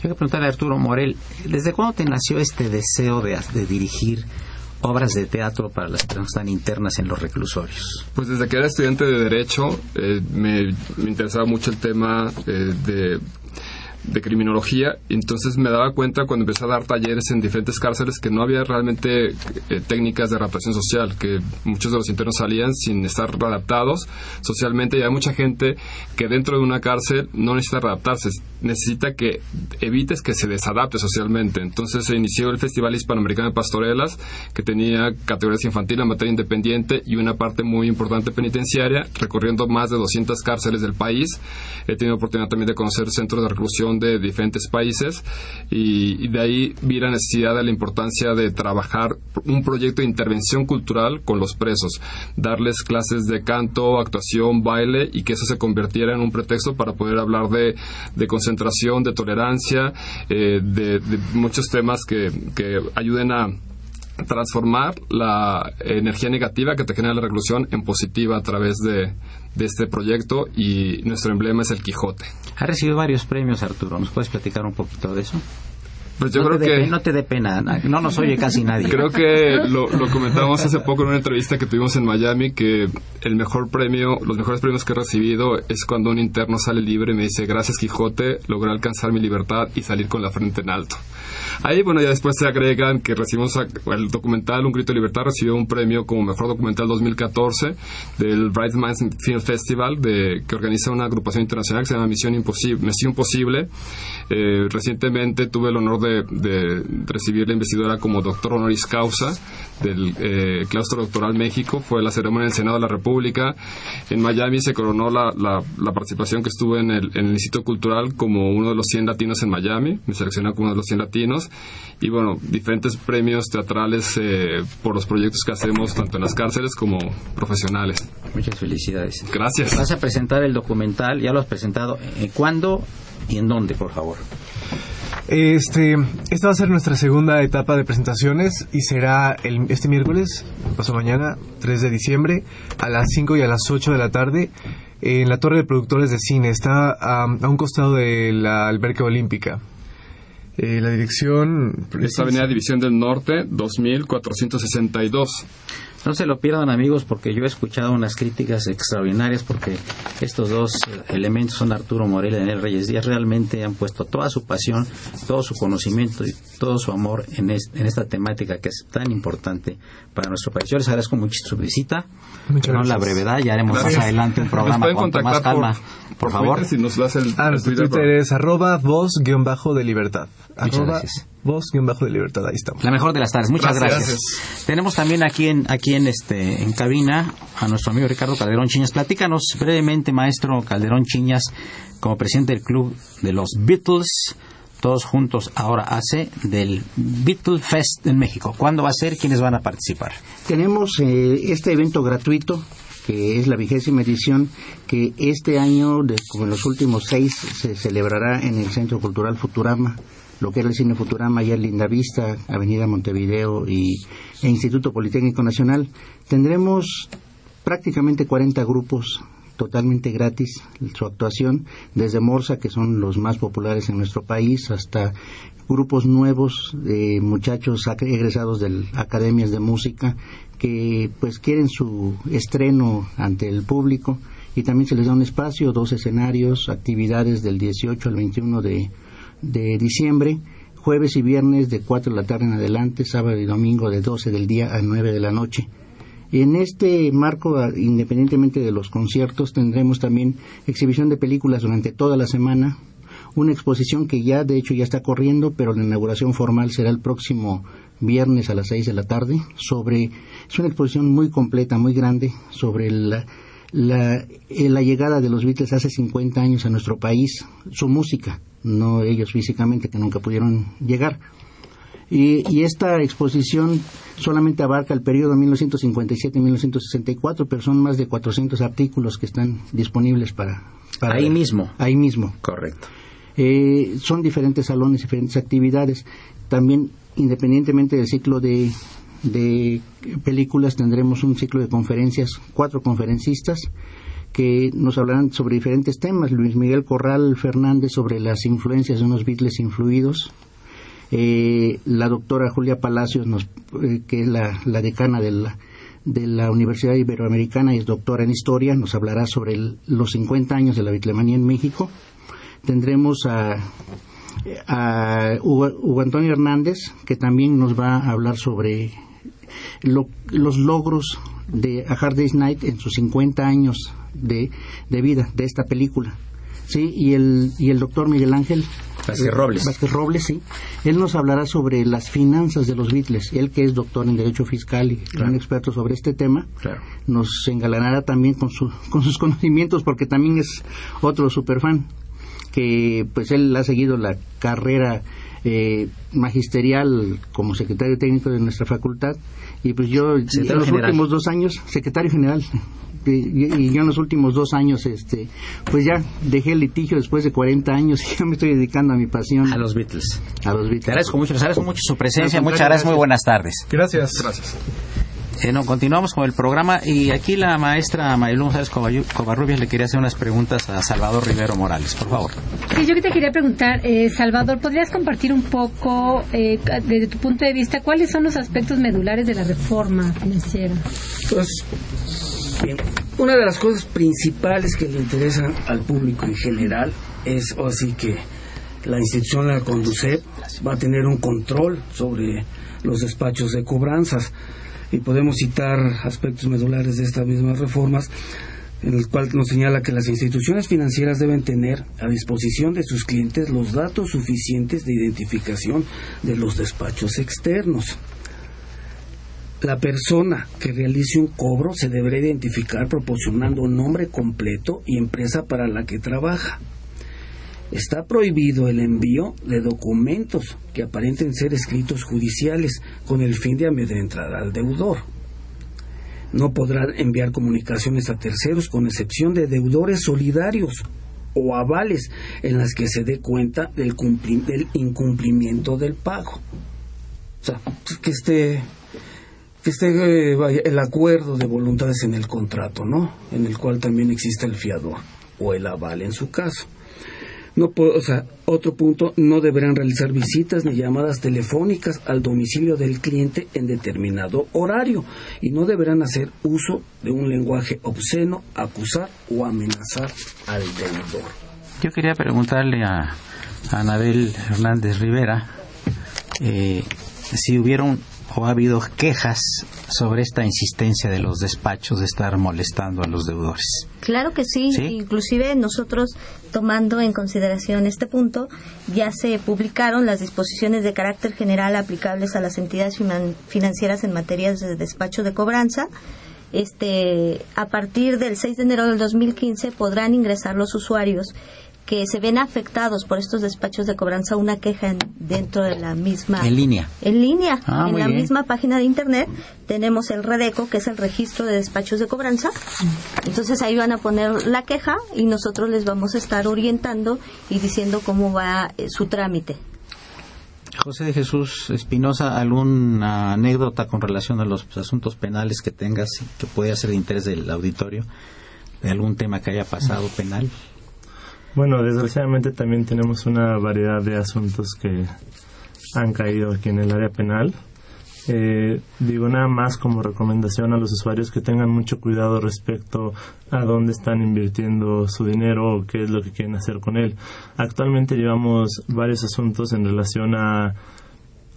A: Quiero preguntarle a Arturo Morel, ¿desde cuándo te nació este deseo de, de dirigir obras de teatro para las personas que están internas en los reclusorios?
H: Pues desde que era estudiante de Derecho eh, me, interesaba mucho el tema eh, de de criminología, entonces me daba cuenta cuando empecé a dar talleres en diferentes cárceles que no había realmente eh, técnicas de adaptación social, que muchos de los internos salían sin estar adaptados socialmente y hay mucha gente que dentro de una cárcel no necesita readaptarse, necesita que evites que se desadapte socialmente. Entonces se inició el Festival Hispanoamericano de Pastorelas, que tenía categorías infantiles, materia independiente y una parte muy importante penitenciaria, recorriendo más de 200 cárceles del país. He tenido oportunidad también de conocer centros de reclusión de diferentes países y, de ahí vi la necesidad de la importancia de trabajar un proyecto de intervención cultural con los presos, darles clases de canto, actuación, baile y que eso se convirtiera en un pretexto para poder hablar de, de concentración, de tolerancia, eh, de, muchos temas que, que ayuden a transformar la energía negativa que te genera la reclusión en positiva a través de, de este proyecto y nuestro emblema es el Quijote.
A: Ha recibido varios premios, Arturo. ¿Nos puedes platicar un poquito de eso?
H: Pues yo creo que...
A: no te dé pena, no nos oye casi nadie.
H: Creo que lo, lo, comentamos hace poco en una entrevista que tuvimos en Miami, que el mejor premio, los mejores premios que he recibido es cuando un interno sale libre y me dice, gracias Quijote, logré alcanzar mi libertad y salir con la frente en alto. Ahí, bueno, ya después se agregan que recibimos el documental Un Grito de Libertad recibió un premio como mejor documental 2014 del Bright Minds Film Festival de, que organiza una agrupación internacional que se llama Misión Imposible. Misión Posible. Eh, recientemente tuve el honor de, recibir la investidura como doctor honoris causa del eh, claustro doctoral México. Fue la ceremonia del Senado de la República. En Miami se coronó la, la, participación que estuve en el, en el Instituto Cultural como uno de los 100 latinos en Miami. Me seleccionaron como uno de los 100 latinos y bueno, diferentes premios teatrales eh, por los proyectos que hacemos tanto en las cárceles como profesionales.
A: Muchas felicidades.
H: Gracias.
A: Vas a presentar el documental, ya lo has presentado. ¿En ¿Cuándo y en dónde, por favor?
J: Este, esta va a ser nuestra segunda etapa de presentaciones y será el, este miércoles, paso mañana, 3 de diciembre, a las 5 y a las 8 de la tarde, en la Torre de Productores de Cine. Está a un costado de la alberca olímpica. Eh, la dirección...
H: Es Avenida División del Norte, 2462.
A: No se lo pierdan amigos porque yo he escuchado unas críticas extraordinarias porque estos dos elementos son Arturo Morel y Daniel Reyes Díaz realmente han puesto toda su pasión, todo su conocimiento y todo su amor en, esta temática que es tan importante para nuestro país. Yo les agradezco mucho su visita. Muchas gracias. la brevedad, ya haremos más adelante un programa con más calma. Por, favor.
H: si nos das el,
J: ah, nuestro Twitter, es arroba voz-de libertad. Muchas gracias. Voz-de libertad, ahí estamos.
A: La mejor de las tardes, muchas gracias. Tenemos también aquí en, aquí en, este, en cabina a nuestro amigo Ricardo Calderón Chiñas. Platícanos brevemente, maestro Calderón Chiñas, como presidente del club de los Beatles, todos juntos ahora hace del Beatles Fest en México. ¿Cuándo va a ser? ¿Quiénes van a participar?
I: Tenemos eh, este evento gratuito que es la vigésima edición, que este año, como en los últimos seis, se celebrará en el Centro Cultural Futurama lo que era el Cine Futurama, y Linda Vista, Avenida Montevideo y, e Instituto Politécnico Nacional. Tendremos prácticamente 40 grupos totalmente gratis su actuación, desde Morsa, que son los más populares en nuestro país, hasta grupos nuevos de muchachos egresados de academias de música que pues quieren su estreno ante el público y también se les da un espacio, dos escenarios, actividades del 18 al 21 de de diciembre, jueves y viernes de 4 de la tarde en adelante, sábado y domingo de 12 del día a 9 de la noche. En este marco, independientemente de los conciertos, tendremos también exhibición de películas durante toda la semana, una exposición que ya de hecho ya está corriendo, pero la inauguración formal será el próximo viernes a las 6 de la tarde, sobre, es una exposición muy completa, muy grande, sobre la, la, la llegada de los Beatles hace 50 años a nuestro país, su música, no ellos físicamente que nunca pudieron llegar. Y, esta exposición solamente abarca el periodo 1957-1964, pero son más de 400 artículos que están disponibles para... para
A: ahí mismo.
I: Ahí mismo.
A: Correcto.
I: Eh, son diferentes salones, diferentes actividades. También independientemente del ciclo de, de películas, tendremos un ciclo de conferencias, cuatro conferencistas que nos hablarán sobre diferentes temas. Luis Miguel Corral Fernández sobre las influencias de unos Beatles influidos. Eh, la doctora Julia Palacios, eh, que es la, decana de la, de la, Universidad Iberoamericana y es doctora en historia, nos hablará sobre los 50 años de la bitlemanía en México. Tendremos a, a Hugo, Antonio Hernández, que también nos va a hablar sobre los logros de A Hard Day's Night en sus 50 años de, de vida de esta película. Sí, y el, y el doctor Miguel Ángel
A: Vázquez Robles.
I: Vázquez Robles, sí. Él nos hablará sobre las finanzas de los Beatles. Él que es doctor en Derecho Fiscal y gran experto sobre este tema, nos engalanará también con, su, con sus <laughs> conocimientos porque también es otro superfan que pues él ha seguido la carrera eh, magisterial como secretario técnico de nuestra facultad y pues yo en los últimos dos años secretario general y, yo en los últimos dos años, este, pues ya dejé el litigio después de 40 años <laughs> y ya me estoy dedicando a mi pasión.
A: A los Beatles.
I: A los Beatles.
A: Te agradezco mucho, agradezco mucho su presencia. Muchas gracias, muy buenas tardes.
J: Gracias.
H: Gracias.
A: Eh, no, continuamos con el programa y aquí la maestra Marilu González Covarrubias le quería hacer unas preguntas a Salvador Rivero Morales, por favor.
E: Sí, yo que te quería preguntar, eh, Salvador, ¿podrías compartir un poco, eh, desde tu punto de vista, cuáles son los aspectos medulares de la reforma financiera?
C: Pues Bien, una de las cosas principales que le interesan al público en general es así que la institución, la Conducep, va a tener un control sobre los despachos de cobranzas. Y podemos citar aspectos medulares de estas mismas reformas en el cual nos señala que las instituciones financieras deben tener a disposición de sus clientes los datos suficientes de identificación de los despachos externos la persona que realice un cobro se deberá identificar proporcionando un nombre completo y empresa para la que trabaja. Está prohibido el envío de documentos que aparenten ser escritos judiciales con el fin de amedrentar al deudor. No podrá enviar comunicaciones a terceros con excepción de deudores solidarios o avales en las que se dé cuenta del, incumplimiento del pago. O sea, que esté que esté eh, el acuerdo de voluntades en el contrato, ¿no? En el cual también existe el fiador o el aval en su caso. No o sea, otro punto, no deberán realizar visitas ni llamadas telefónicas al domicilio del cliente en determinado horario y no deberán hacer uso de un lenguaje obsceno, acusar o amenazar al deudor.
A: Yo quería preguntarle a, Anabel Hernández Rivera eh, si hubieron o ha habido quejas sobre esta insistencia de los despachos de estar molestando a los deudores.
D: Claro que sí, inclusive nosotros tomando en consideración este punto, ya se publicaron las disposiciones de carácter general aplicables a las entidades financieras en materia de despacho de cobranza. Este, a partir del 6 de enero del 2015 podrán ingresar los usuarios que se ven afectados por estos despachos de cobranza una queja dentro de la misma
A: en línea
D: en línea ah, en la misma página de internet tenemos el Redeco que es el registro de despachos de cobranza entonces ahí van a poner la queja y nosotros les vamos a estar orientando y diciendo cómo va eh, su trámite
A: José de Jesús Espinosa, ¿alguna anécdota con relación a los asuntos penales que tengas que pueda ser de interés del auditorio? ¿De algún tema que haya pasado penal?
F: Bueno, desgraciadamente también tenemos una variedad de asuntos que han caído aquí en el área penal. Eh, digo nada más como recomendación a los usuarios que tengan mucho cuidado respecto a dónde están invirtiendo su dinero o qué es lo que quieren hacer con él. Actualmente llevamos varios asuntos en relación a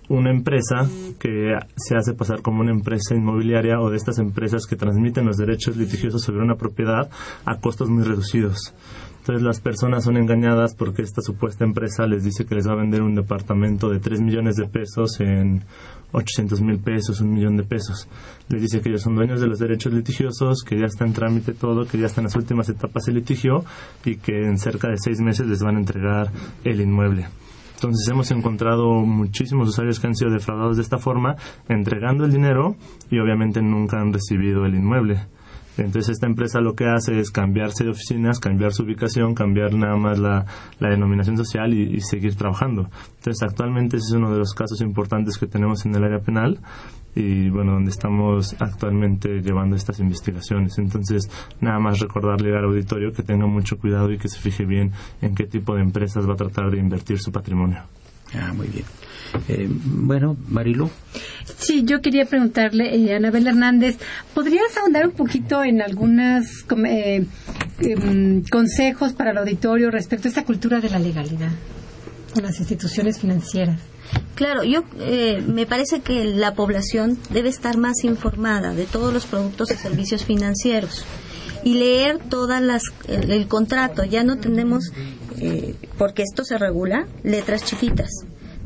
F: una empresa que se hace pasar como una empresa inmobiliaria o de estas empresas que transmiten los derechos litigiosos sobre una propiedad a costos muy reducidos. Entonces las personas son engañadas porque esta supuesta empresa les dice que les va a vender un departamento de 3 millones de pesos en 800 mil pesos, un millón de pesos. Les dice que ellos son dueños de los derechos litigiosos, que ya está en trámite todo, que ya están las últimas etapas del litigio y que en cerca de seis meses les van a entregar el inmueble. Entonces hemos encontrado muchísimos usuarios que han sido defraudados de esta forma, entregando el dinero y obviamente nunca han recibido el inmueble. Entonces esta empresa lo que hace es cambiarse de oficinas, cambiar su ubicación, cambiar nada más la, denominación social y, seguir trabajando. Entonces actualmente ese es uno de los casos importantes que tenemos en el área penal y bueno, donde estamos actualmente llevando estas investigaciones. Entonces, nada más recordarle al auditorio que tenga mucho cuidado y que se fije bien en qué tipo de empresas va a tratar de invertir su patrimonio.
A: Ah, muy bien. Eh, bueno, Marilu.
E: Sí, yo quería preguntarle, eh, Anabel Hernández, ¿podrías ahondar un poquito en algunos eh, em, consejos para el auditorio respecto a esta cultura de la legalidad en las instituciones financieras?
D: Claro, yo eh, me parece que la población debe estar más informada de todos los productos y servicios financieros y leer todas las el, contrato. Ya no tenemos, eh, porque esto se regula, letras chiquitas.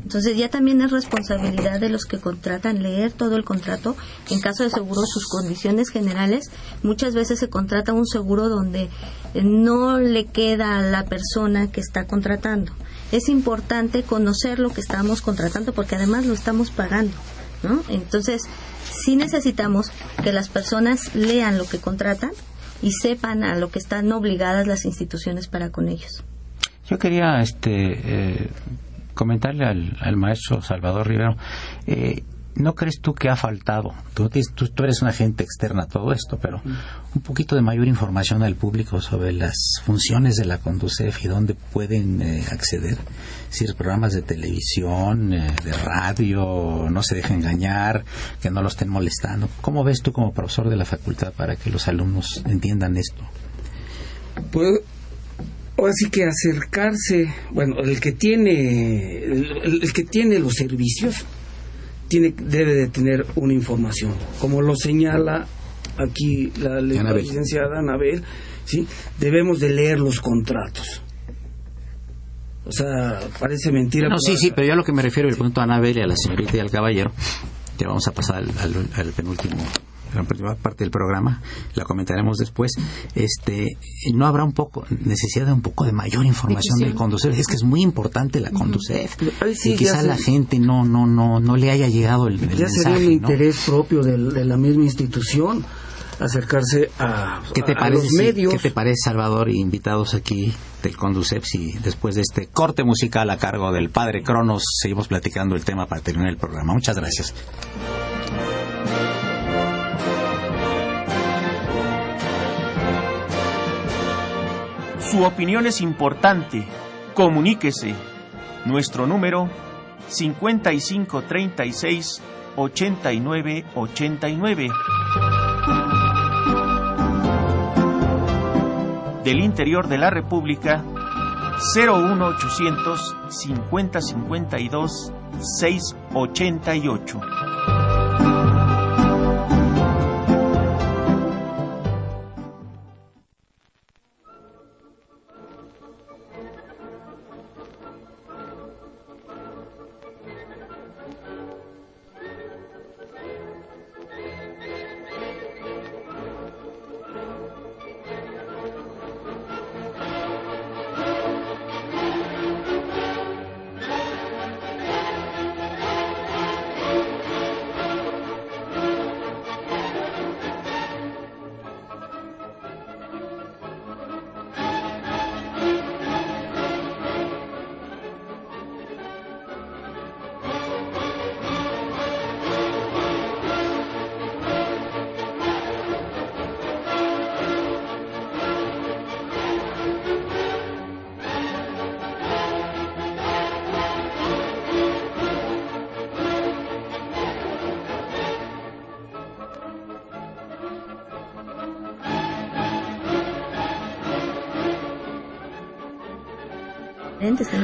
D: Entonces ya también es responsabilidad de los que contratan leer todo el contrato. En caso de seguro, sus condiciones generales, muchas veces se contrata un seguro donde no le queda a la persona que está contratando es importante conocer lo que estamos contratando porque además lo estamos pagando, ¿no? Entonces, sí necesitamos que las personas lean lo que contratan y sepan a lo que están obligadas las instituciones para con ellos.
A: Yo quería este, eh, comentarle al, maestro Salvador Rivero, eh, ¿no crees tú que ha faltado? Tú, tú, eres una agente externa a todo esto, pero un poquito de mayor información al público sobre las funciones de la Conducef y dónde pueden eh, acceder. Si programas de televisión, eh, de radio, no se dejen engañar, que no lo estén molestando. ¿Cómo ves tú como profesor de la facultad para que los alumnos entiendan esto?
C: Pues ahora sí que acercarse, bueno, el que tiene, el que tiene los servicios, tiene, debe de tener una información. Como lo señala aquí la, licenciada Anabel, ¿sí? debemos de leer los contratos. O sea, parece mentira.
A: No, sí, sí, pero yo a lo que me refiero, el punto a Anabel y a la señorita y al caballero, ya vamos a pasar al penúltimo la primera parte del programa, la comentaremos después, este, no habrá un poco, necesidad de un poco de mayor información del conducir. Es que es muy importante la conducir. y quizá la gente no, no, no, no le haya llegado el, el
C: ya sería el interés propio de, la misma institución acercarse a,
A: ¿Qué te parece,
C: los medios.
A: ¿Qué te parece, Salvador, invitados aquí del Conducep, si después de este corte musical a cargo del padre Cronos seguimos platicando el tema para terminar el programa? Muchas gracias.
G: Su opinión es importante. Comuníquese. Nuestro número 5536 8989. Del interior de la República 01800 5052 688.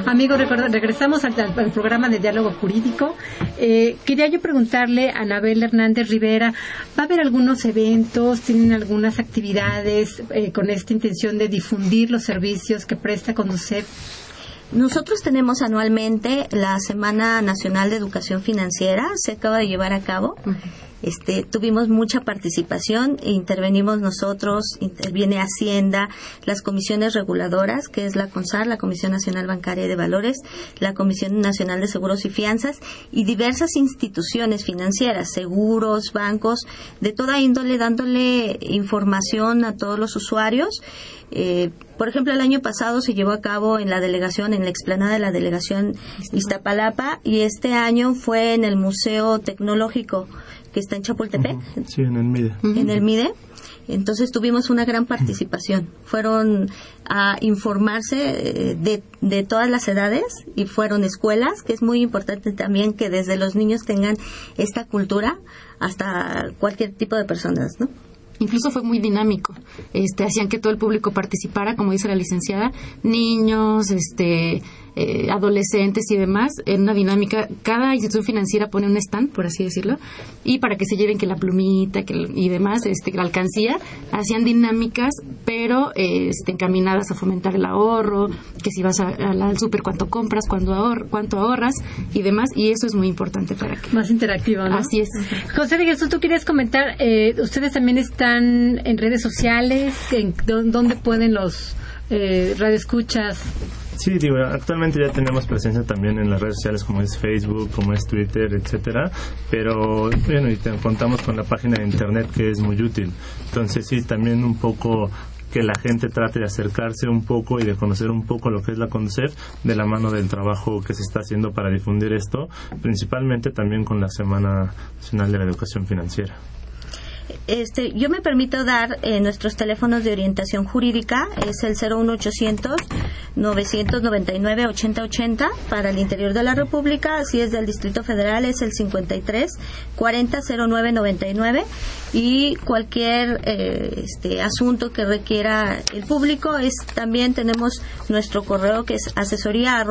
E: Amigos, regresamos al, programa de diálogo jurídico. Eh, quería yo preguntarle a Anabel Hernández Rivera, ¿va a haber algunos eventos, tienen algunas actividades eh, con esta intención de difundir los servicios que presta Conducef?
D: Nosotros tenemos anualmente la Semana Nacional de Educación Financiera, se acaba de llevar a cabo. Este, tuvimos mucha participación, intervenimos nosotros, interviene Hacienda, las comisiones reguladoras, que es la CONSAR, la Comisión Nacional Bancaria de Valores, la Comisión Nacional de Seguros y Fianzas y diversas instituciones financieras, seguros, bancos, de toda índole, dándole información a todos los usuarios. Eh, por ejemplo, el año pasado se llevó a cabo en la delegación, en la explanada de la delegación Iztapalapa, y este año fue en el Museo Tecnológico que está en Chapultepec.
F: Sí, en el MIDE.
D: En el MIDE. Entonces tuvimos una gran participación. Fueron a informarse eh, de, de, todas las edades y fueron escuelas, que es muy importante también que desde los niños tengan esta cultura hasta cualquier tipo de personas, ¿no?
B: Incluso fue muy dinámico. Este, hacían que todo el público participara, como dice la licenciada, niños, este, eh, adolescentes y demás, en una dinámica. Cada institución financiera pone un stand, por así decirlo, y para que se lleven que la plumita que, y demás, este, la alcancía, hacían dinámicas, pero este, encaminadas a fomentar el ahorro, que si vas al súper, cuánto compras, cuánto, ahor cuánto ahorras y demás, y eso es muy importante para que.
E: Más interactivo, ¿no?
B: Así es.
E: José de Jesús, tú querías comentar, eh, ustedes también están en redes sociales, en dónde pueden los eh, radioescuchas
F: Sí, digo, actualmente ya tenemos presencia también en las redes sociales como es Facebook, como es Twitter, etcétera, pero bueno, y contamos con la página de internet que es muy útil. Entonces sí, también un poco que la gente trate de acercarse un poco y de conocer un poco lo que es la CONCEF de la mano del trabajo que se está haciendo para difundir esto, principalmente también con la Semana Nacional de la Educación Financiera.
D: Este, yo me permito dar eh, nuestros teléfonos de orientación jurídica, es el 01800 999 8080 para el interior de la República, así es del Distrito Federal es el 53 40 09 99 y cualquier eh, este, asunto que requiera el público es también tenemos nuestro correo que es asesoría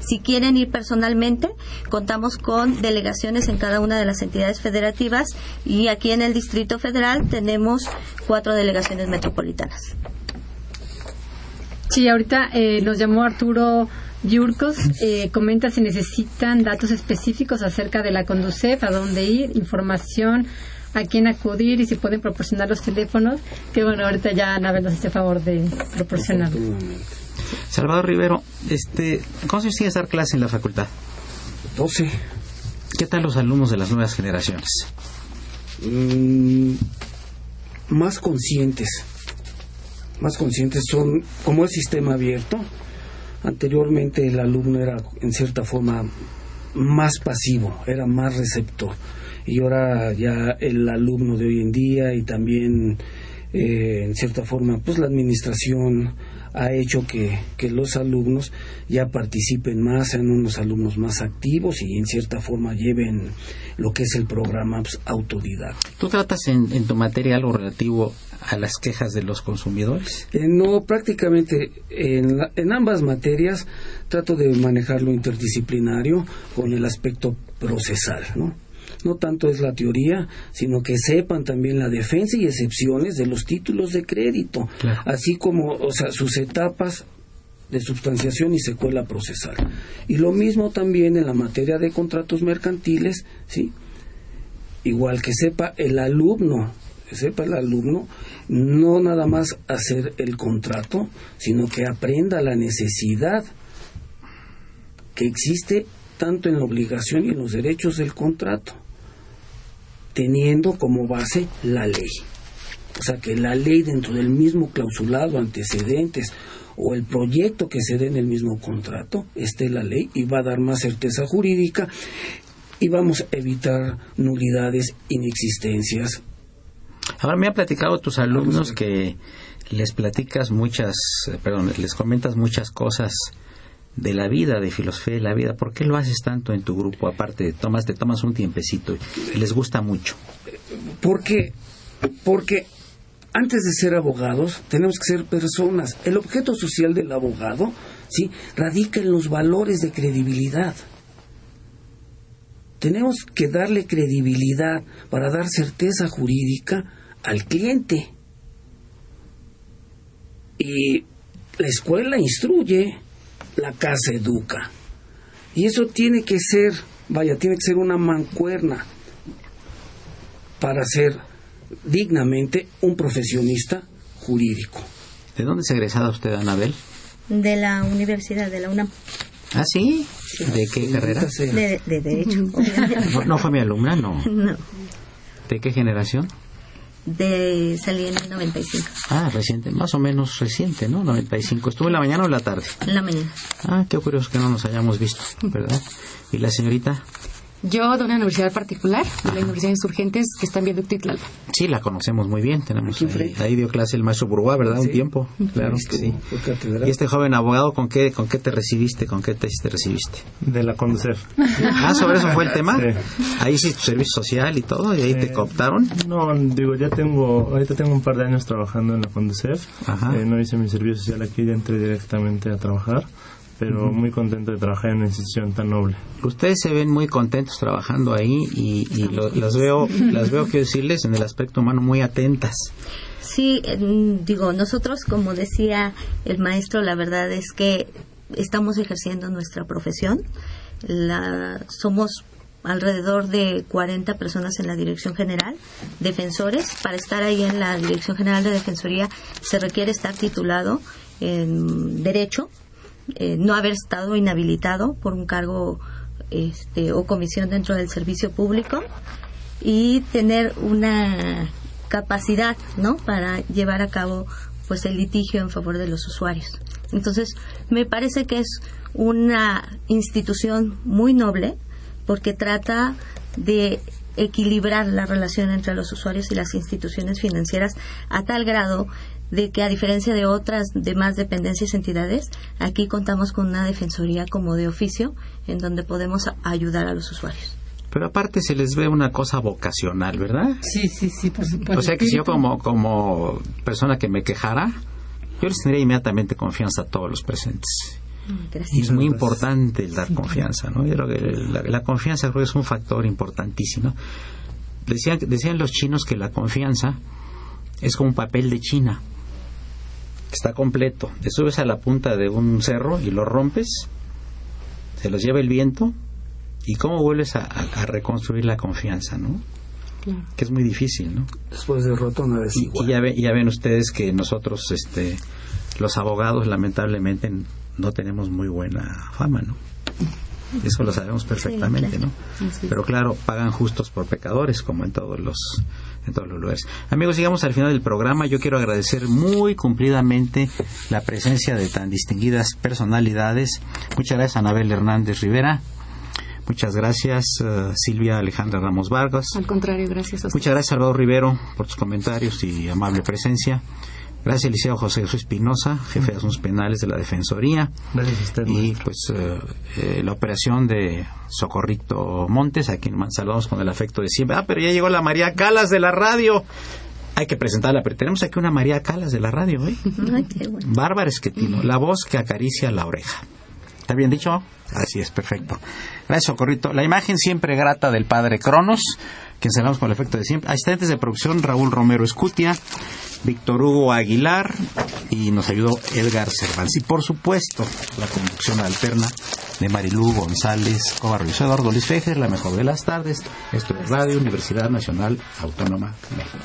D: si quieren ir personalmente contamos con delegaciones en cada una de las entidades federativas y aquí en el Distrito Federal tenemos cuatro delegaciones metropolitanas.
E: Sí, ahorita eh, nos llamó Arturo Yurcos eh, comenta si necesitan datos específicos acerca de la Conducef, a dónde ir, información, a quién acudir y si pueden proporcionar los teléfonos, que bueno, ahorita ya Anabel nos hace favor de proporcionarlos.
A: Salvador Rivero, este, ¿cómo se sigue dar clase en la facultad?
C: 12.
A: ¿Qué tal los alumnos de las nuevas generaciones?
C: Mm, más conscientes. Más conscientes son, como el sistema abierto, Anteriormente el alumno era en cierta forma más pasivo, era más receptor. Y ahora ya el alumno de hoy en día y también eh, en cierta forma pues la administración ha hecho que, que, los alumnos ya participen más, sean unos alumnos más activos y en cierta forma lleven lo que es el programa pues, autodidacta.
A: ¿Tú tratas en, en tu materia algo relativo a las quejas de los consumidores?
C: Eh, no, prácticamente en, en, ambas materias trato de manejar lo interdisciplinario con el aspecto procesal, ¿no? No tanto es la teoría, sino que sepan también la defensa y excepciones de los títulos de crédito, así como, o sea, sus etapas de sustanciación y secuela procesal. Y lo mismo también en la materia de contratos mercantiles, ¿sí? Igual que sepa el alumno sepa el alumno no nada más hacer el contrato, sino que aprenda la necesidad que existe tanto en la obligación y en los derechos del contrato, teniendo como base la ley. O sea, que la ley dentro del mismo clausulado, antecedentes o el proyecto que se dé en el mismo contrato, esté la ley y va a dar más certeza jurídica y vamos a evitar nulidades, inexistencias,
A: Ahora me han platicado tus alumnos que les platicas muchas, perdón, les comentas muchas cosas de la vida, de filosofía de la vida. ¿Por qué lo haces tanto en tu grupo? Aparte, tomas, te tomas un tiempecito y les gusta mucho.
C: Porque, porque antes de ser abogados tenemos que ser personas. El objeto social del abogado, sí, radica en los valores de credibilidad. Tenemos que darle credibilidad para dar certeza jurídica al cliente. Y la escuela instruye, la casa educa. Y eso tiene que ser vaya, tiene que ser una mancuerna para ser dignamente un profesionista jurídico.
A: ¿De dónde es egresada usted, Anabel?
D: De la Universidad de la UNAM.
A: ¿Ah, sí? ¿De qué carrera?
D: De, Derecho. <laughs>
A: ¿No, fue mi alumna? No.
D: No.
A: ¿De qué generación?
D: De salí en el 95.
A: Ah, reciente, más o menos reciente, ¿no? 95. ¿Estuvo en la mañana o en la tarde?
D: En la mañana.
A: Ah, qué curioso que no nos hayamos visto, ¿verdad? ¿Y la señorita?
B: Yo de una universidad particular, de la Universidad de Insurgentes, que está en Viaducto Tlalpan.
A: Sí, la conocemos muy bien. Tenemos ahí, ahí, dio clase el maestro Burguá, ¿verdad? Un tiempo. Claro que sí. ¿Y este joven abogado con qué, con qué te recibiste? ¿Con qué tesis te recibiste?
F: De la Conducef. <laughs>
A: Ah, sobre eso fue el tema. Ahí sí, tu servicio social y todo, y ahí te cooptaron.
F: No, digo, ya tengo, ahorita tengo un par de años trabajando en la Conducef. Eh, no hice mi servicio social aquí, ya entré directamente a trabajar pero muy contento de trabajar en una institución tan noble.
A: Ustedes se ven muy contentos trabajando ahí y, las veo, las veo, quiero decirles, en el aspecto humano muy atentas.
D: Sí, digo, nosotros, como decía el maestro, la verdad es que estamos ejerciendo nuestra profesión. La, somos alrededor de 40 personas en la Dirección General, defensores. Para estar ahí en la Dirección General de Defensoría se requiere estar titulado en Derecho, eh, no haber estado inhabilitado por un cargo este, o comisión dentro del servicio público y tener una capacidad no para llevar a cabo pues el litigio en favor de los usuarios. Entonces me parece que es una institución muy noble porque trata de equilibrar la relación entre los usuarios y las instituciones financieras a tal grado de que a diferencia de otras demás dependencias y entidades, aquí contamos con una defensoría como de oficio en donde podemos ayudar a los usuarios.
A: Pero aparte se les ve una cosa vocacional, ¿verdad?
E: Sí, sí, sí, por supuesto.
A: O sea que si yo como, como persona que me quejara, yo les tendría inmediatamente confianza a todos los presentes. Y es muy importante el dar confianza, ¿no? Yo creo que la, la, confianza creo que es un factor importantísimo. Decían, decían los chinos que la confianza es como un papel de China está completo. Te subes a la punta de un cerro y lo rompes, se los lleva el viento y cómo vuelves a, reconstruir la confianza, ¿no? Que es muy difícil, ¿no?
C: Después de roto una vez
A: y, ya, ya ven ustedes que nosotros, este, los abogados, lamentablemente no tenemos muy buena fama, ¿no? Eso lo sabemos perfectamente, ¿no? Pero claro, pagan justos por pecadores, como en todos los en todos los lugares. Amigos, llegamos al final del programa. Yo quiero agradecer muy cumplidamente la presencia de tan distinguidas personalidades. Muchas gracias Anabel Hernández Rivera. Muchas gracias, uh, Silvia Alejandra Ramos Vargas.
B: Al contrario, gracias a
A: Muchas gracias, Salvador Rivero, por tus comentarios y amable presencia. Gracias, Liceo José Jesús Espinosa, jefe de asuntos penales de la Defensoría.
F: Gracias a usted.
A: Y pues eh, eh, la operación de Socorrito Montes, a quien saludamos con el afecto de siempre. Ah, pero ya llegó la María Calas de la radio. Hay que presentarla, pero tenemos aquí una María Calas de la radio, ¿eh? <laughs> Bárbara Esquetino, la voz que acaricia la oreja. ¿Está bien dicho? Así es, perfecto. Gracias, Socorrito. La imagen siempre grata del padre Cronos, quien saludamos con el efecto de siempre. Asistentes de producción, Raúl Romero Escutia. Víctor Hugo Aguilar y nos ayudó Edgar Cervantes. Y por supuesto, la conducción alterna de Marilú González y Eduardo Luis Fejer, la mejor de las tardes. Esto es Radio Universidad Nacional Autónoma de México.